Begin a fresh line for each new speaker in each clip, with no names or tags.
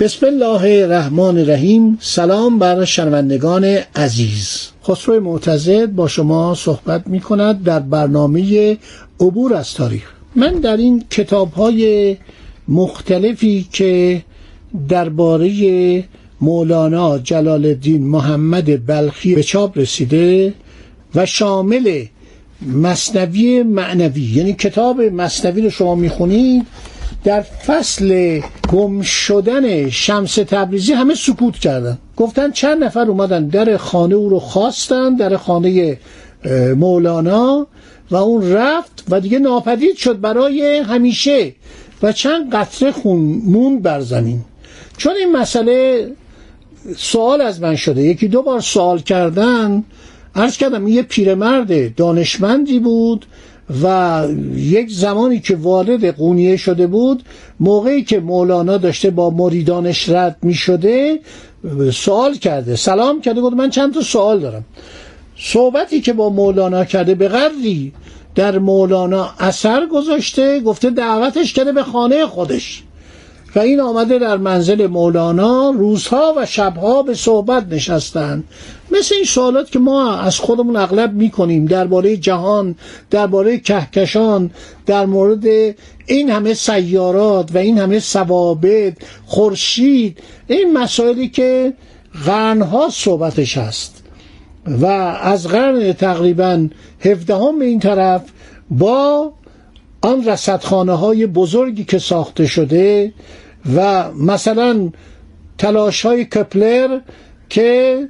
بسم الله الرحمن الرحیم. سلام بر شنوندگان عزیز. خسرو معتزد با شما صحبت می کند در برنامه عبور از تاریخ. من در این کتاب های مختلفی که درباره مولانا جلال الدین محمد بلخی به چاپ رسیده و شامل مصنوی معنوی یعنی کتاب مصنوی رو شما می‌خونید در فصل گم شدن شمس تبریزی همه سکوت کردن. گفتن چند نفر اومدن در خانه او رو خواستن در خانه مولانا و اون رفت و دیگه ناپدید شد برای همیشه و چند قطره خون موند بر زمین. چون این مسئله سوال از من شده. یکی دو بار سوال کردن. عرض کردم یه پیرمرد دانشمندی بود. و یک زمانی که وارد قونیه شده بود موقعی که مولانا داشته با مریدانش رد می شده سوال کرده سلام کرده گفت من چند تا سوال دارم. صحبتی که با مولانا کرده به قدری در مولانا اثر گذاشته گفته دعوتش کرده به خانه خودش. و این آمده در منزل مولانا روزها و شبها به صحبت نشستند. مثل این سوالات که ما از خودمون اغلب می‌کنیم درباره جهان درباره کهکشان در مورد این همه سیارات و این همه ثوابت خورشید این مسائلی که قرنها صحبتش هست. و از قرن تقریبا هفدهم به این طرف با آن رصدخانه های بزرگی که ساخته شده و مثلا تلاش های کپلر که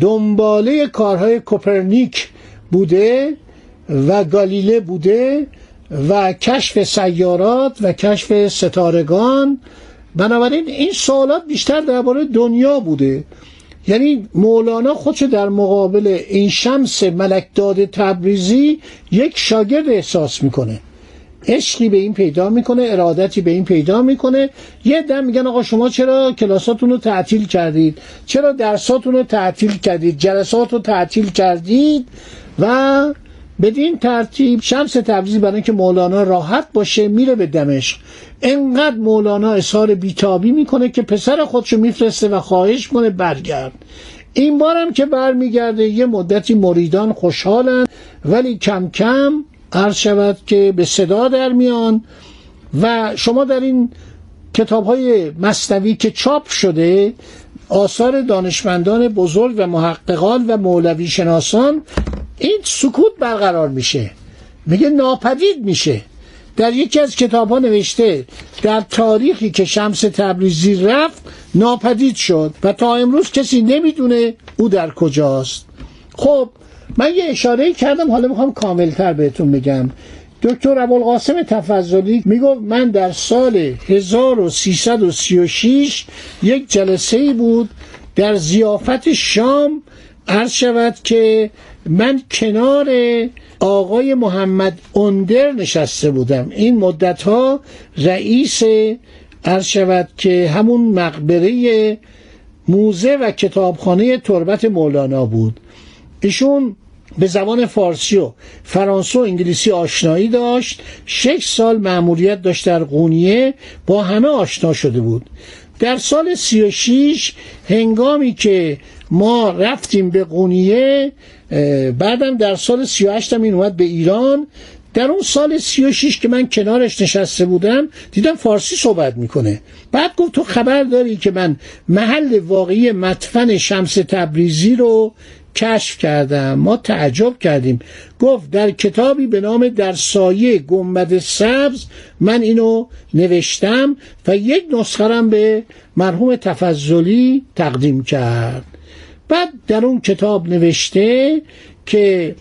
دنباله کارهای کوپرنیک بوده و گالیله بوده و کشف سیارات و کشف ستارگان بنابراین این سوالات بیشتر درباره دنیا بوده. یعنی مولانا خودش در مقابل این شمس ملکداد تبریزی یک شاگرد احساس می‌کنه. عشقی به این پیدا می‌کنه ارادتی به این پیدا می‌کنه. یه دم میگن آقا شما چرا کلاساتون رو تعطیل کردید؟ چرا درساتون رو تعطیل کردید؟ جلسات رو تعطیل کردید؟ و بدین ترتیب شمس تبریزی برای اینکه مولانا راحت باشه میره به دمشق. انقدر مولانا اظهار بیتابی می‌کنه که پسر خودشو میفرسته و خواهش کنه برگرد. این بارم که برمیگرده یه مدتی مریدان خوشحالن ولی کم کم عرض شود که به صدا در میان و شما در این کتاب های مستوی که چاپ شده آثار دانشمندان بزرگ و محققان و مولوی شناسان این سکوت برقرار میشه. میگه ناپدید میشه. در یکی از کتاب ها نوشته در تاریخی که شمس تبریزی رفت ناپدید شد و تا امروز کسی نمی‌دونه او در کجاست. خب من یه اشاره کردم حالا می‌خوام کاملتر بهتون بگم. دکتر ابوالقاسم تفضلی می‌گفت من در سال 1336 یک جلسه ای بود در زیافت شام عرض شود که من کنار آقای محمد اندر نشسته بودم. این مدت ها رئیس عرض شود که همون مقبره موزه و کتابخانه تربت مولانا بود. ایشون به زبان فارسی و فرانسه و انگلیسی آشنایی داشت. شش سال مأموریت داشت در قونیه با همه آشنا شده بود. در سال 36 هنگامی که ما رفتیم به قونیه بعدم در سال 38 هم این اومد به ایران. در اون سال 36 که من کنارش نشسته بودم دیدم فارسی صحبت می‌کنه. بعد گفت تو خبر داری که من محل واقعی مدفن شمس تبریزی رو کشف کردم ما تعجب کردیم. گفت در کتابی به نام در سایه گنبد سبز من اینو نوشتم و یک نسخرم به مرحوم تفضلی تقدیم کرد. بعد در اون کتاب نوشته که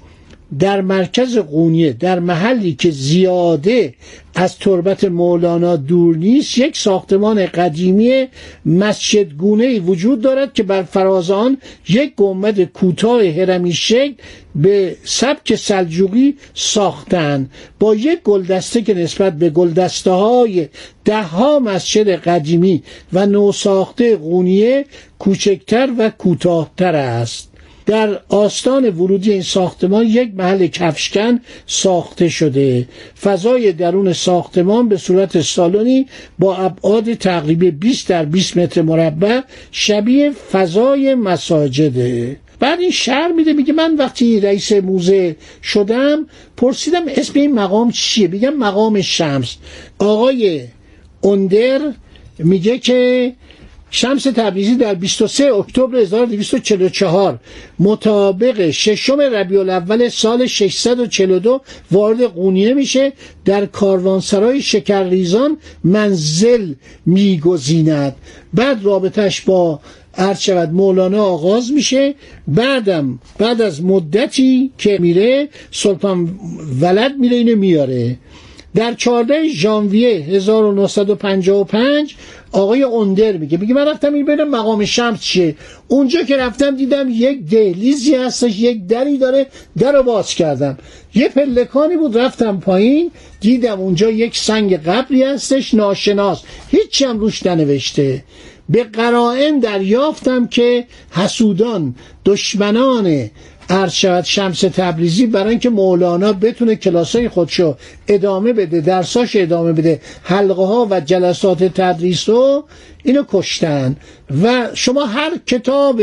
در مرکز قونیه در محلی که زیاده از تربت مولانا دور نیست یک ساختمان قدیمی مسجدگونه وجود دارد که بر فراز آن یک گنبد کوتاه هرمی شکل به سبک سلجوقی ساختند. با یک گلدسته که نسبت به گلدسته های ده ها مسجد قدیمی و نوساخته قونیه کوچکتر و کوتاهتر است. در آستان ورودی این ساختمان یک محل کفشکن ساخته شده. فضای درون ساختمان به صورت سالنی با ابعاد تقریبا 20 در 20 متر مربع شبیه فضای مساجده. بعد این شهر میده میگه من وقتی رئیس موزه شدم پرسیدم اسم این مقام چیه؟ میگم مقام شمس. آقای اندر میگه که شمس تبریزی در 23 اکتبر 1244 مطابق ششم ربیع الاول سال 642 وارد قونیه میشه. در کاروانسرای شکرریزان منزل میگزیند. بعد رابطش با عرض شود مولانا آغاز میشه. بعدم بعد از مدتی که میره سلطان ولد میره اینو میاره. در 14 ژانویه 1955 آقای اوندر میگه میگه من رفتم این ببینم مقام شمس چیه. اونجا که رفتم دیدم یک دهلیزی هستش یک دری داره در رو باز کردم. یه پلکانی بود رفتم پایین دیدم اونجا یک سنگ قبری هستش ناشناس. هیچی هم روش ننوشته. به قرائن دریافتم که حسودان دشمنان عرض شود شمس تبریزی برای اینکه مولانا بتونه کلاسای خودشو ادامه بده درساش ادامه بده حلقه ها و جلسات تدریس رو اینو کشتن. و شما هر کتاب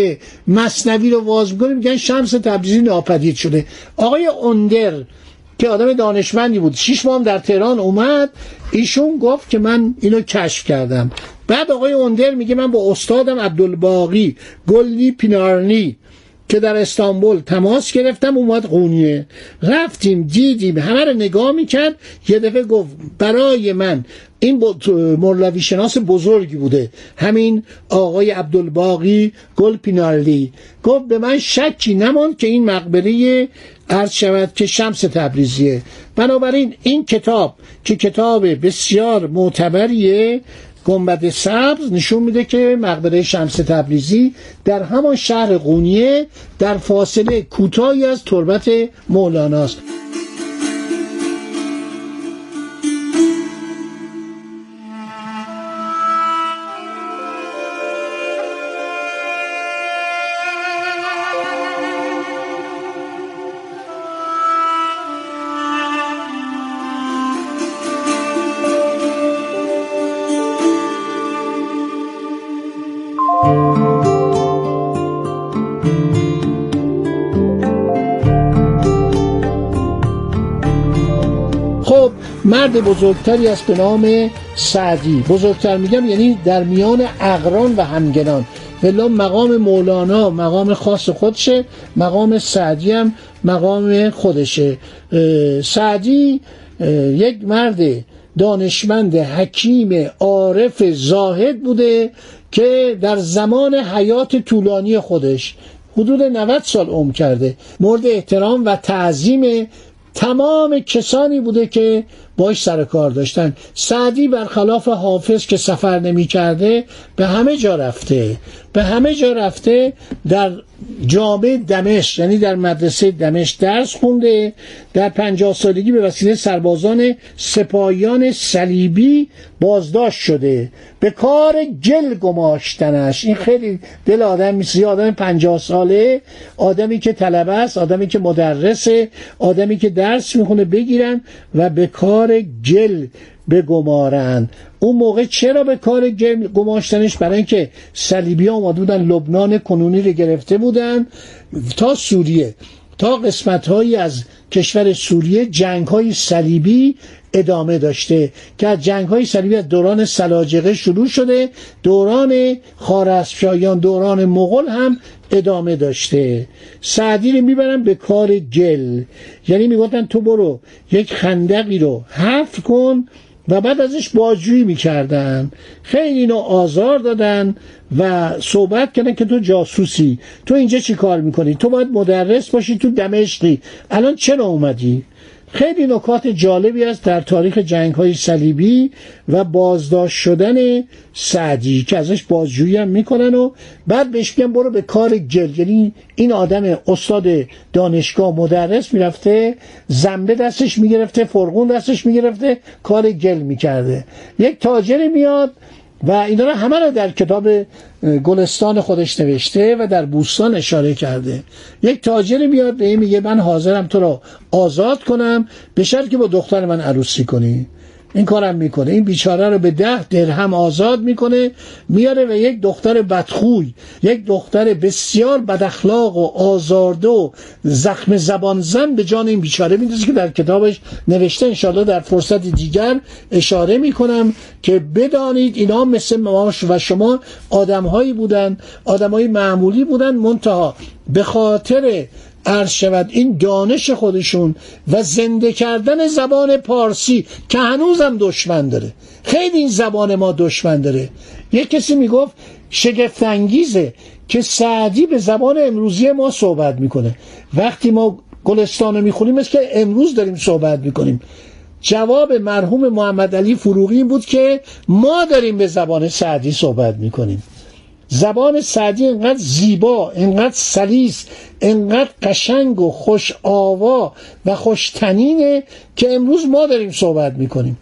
مصنوی رو واز می‌کنید میگن شمس تبریزی ناپدید شده. آقای اندر که آدم دانشمندی بود. شیش ماه در تهران اومد ایشون گفت که من اینو کشف کردم. بعد آقای اندر میگه من با استادم عبدالباقی گلی پینارنی که در استانبول تماس گرفتم اومد قونیه رفتیم دیدیم همه رو نگاه می‌کرد. یه دفعه گفت برای من این مولوی شناس بزرگی بوده. همین آقای عبدالباقی گل پینارلی گفت به من شکی نماند که این مقبره عرض شود که شمس تبریزیه. بنابراین این کتاب که کتاب بسیار معتبریه گنبد سبز نشون میده که مقبره شمس تبریزی در همان شهر قونیه در فاصله کوتاهی از تربت مولاناست. مرد بزرگتری است به نام سعدی. بزرگتر میگم یعنی در میان اقران و همگنان. ولی مقام مولانا مقام خاص خودشه مقام سعدی هم مقام خودشه. سعدی یک مرد دانشمند حکیم عارف زاهد بوده که در زمان حیات طولانی خودش حدود 90 سال عمر کرده. مورد احترام و تعظیم تمام کسانی بوده که باش سر کار داشتن. سعدی برخلاف حافظ که سفر نمی کرده به همه جا رفته. به همه جا رفته در جامعه دمشق یعنی در مدرسه دمشق درس خونده در پنجاه سالگی به وسیله سربازان سپاهیان صلیبی بازداشت شده. به کار گل گماشتنش. این خیلی دل آدم میسی آدم پنجاه ساله آدمی که طلبه است آدمی که مدرسه آدمی که درس می‌خونه بگیرن و به کار گل بگمارن. اون موقع چرا به کار گماشتنش؟ برای اینکه صلیبی آمده بودن لبنان کنونی رو گرفته بودن. تا سوریه. تا قسمت هایی از کشور سوریه جنگ های صلیبی ادامه داشته. که از جنگ های صلیبی از دوران سلاجقه شروع شده. دوران خارزمشاهیان دوران مغول هم ادامه داشته. سعدی رو می‌برن به کار گل. یعنی می‌گفتن تو برو یک خندقی رو حفر کن. و بعد ازش بازجویی می‌کردن. خیلی اینو آزار دادن و صحبت کردن که تو جاسوسی تو اینجا چی کار می‌کنی؟ تو باید مدرس باشی تو دمشقی. الان چرا اومدی؟ خیلی نکات جالبی است در تاریخ جنگ های صلیبی و بازداشت شدن سعدی که ازش بازجویی هم می‌کنن و بعد بهش میگن برو به کار گل یعنی این آدم استاد دانشگاه مدرس می‌رفته زنبه دستش می‌گرفته فرغون دستش می‌گرفته کار گل می‌کرده. یک تاجری میاد و اینا رو همه رو در کتاب گلستان خودش نوشته و در بوستان اشاره کرده. یک تاجر میاد به این میگه من حاضرم تو رو آزاد کنم به شرط که با دختر من عروسی کنی. این کارم می‌کنه. این بیچاره رو به ده درهم آزاد می‌کنه میاره و یک دختر بدخوی یک دختر بسیار بداخلاق و آزارده و زخم زبان زن به جان این بیچاره میدازه که در کتابش نوشته. انشاءالله در فرصت دیگر اشاره می‌کنم که بدانید اینا مثل ما و شما آدمهایی بودن آدمهای معمولی بودن منتها به خاطر عرض شود این دانش خودشون و زنده کردن زبان پارسی که هنوزم دشمن داره. خیلی این زبان ما دشمن داره. یک کسی می‌گفت شگفتانگیزه که سعدی به زبان امروزی ما صحبت می‌کنه. وقتی ما گلستان رو می‌خونیم که امروز داریم صحبت می‌کنیم. جواب مرحوم محمد علی فروغی بود که ما داریم به زبان سعدی صحبت می‌کنیم. زبان سعدی انقدر زیبا انقدر سلیس انقدر قشنگ و خوش آوا و خوشتنینه که امروز ما داریم صحبت می‌کنیم.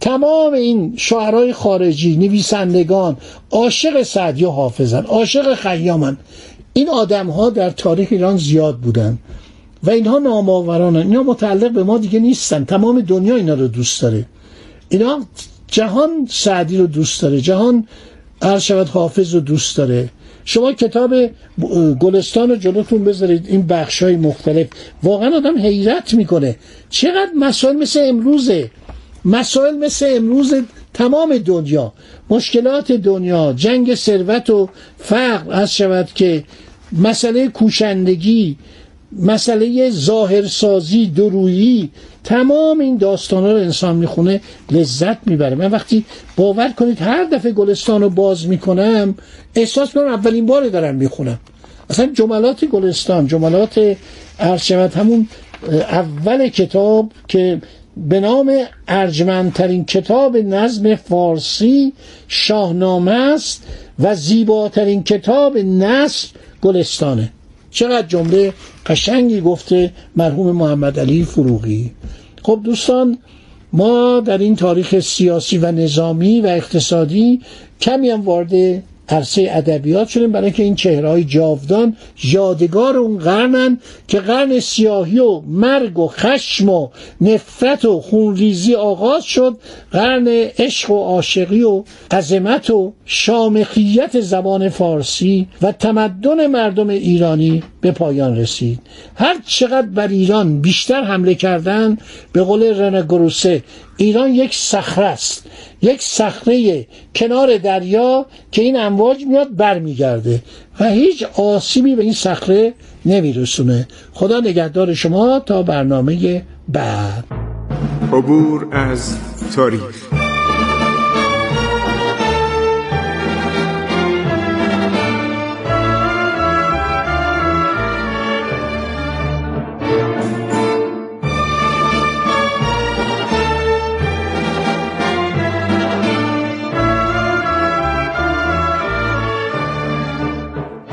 تمام این شاعرای خارجی نویسندگان عاشق سعدی و حافظن عاشق خیامن. این آدم ها در تاریخ ایران زیاد بودن و اینها نامآورانن. اینا متعلق به ما دیگه نیستن. تمام دنیا اینا رو دوست داره. اینا جهان سعدی رو دوست داره. جهان هر شود حافظ رو دوست داره. شما کتاب گلستان رو جلوتون بذارید این بخش های مختلف. واقعا آدم حیرت می‌کنه. چقدر مسائل مثل امروزه. مسائل مثل امروز تمام دنیا. مشکلات دنیا جنگ ثروت و فقر. از شود که مسئله کوشندگی مسئله ظاهرسازی درویی تمام این داستان رو انسان می‌خونه لذت می‌بره. من وقتی باور کنید هر دفعه گلستان رو باز می‌کنم احساس می‌کنم اولین بار دارم می‌خونم. اصلا جملات گلستان جملات ارشمت همون اول کتاب که به نام ارجمندترین کتاب نظم فارسی شاهنامه است و زیباترین کتاب نصر گلستانه. چقدر جمله قشنگی گفته مرحوم محمد علی فروغی. خب دوستان ما در این تاریخ سیاسی و نظامی و اقتصادی کمی هم وارد عرصه ادبیات شدیم برای که این چهره های جاودان یادگار اون قرنن که قرن سیاهی و مرگ و خشم و نفرت و خونریزی آغاز شد. قرن عشق و عاشقی و عظمت و شامخیت زبان فارسی و تمدن مردم ایرانی به پایان رسید. هر چقدر بر ایران بیشتر حمله کردن به قول رنگروسه ایران یک صخره است. یک صخره کنار دریا که این امواج میاد برمیگرده و هیچ آسیبی به این صخره نمیرسونه. خدا نگهدار شما تا برنامه بعد.
عبور از تاریخ.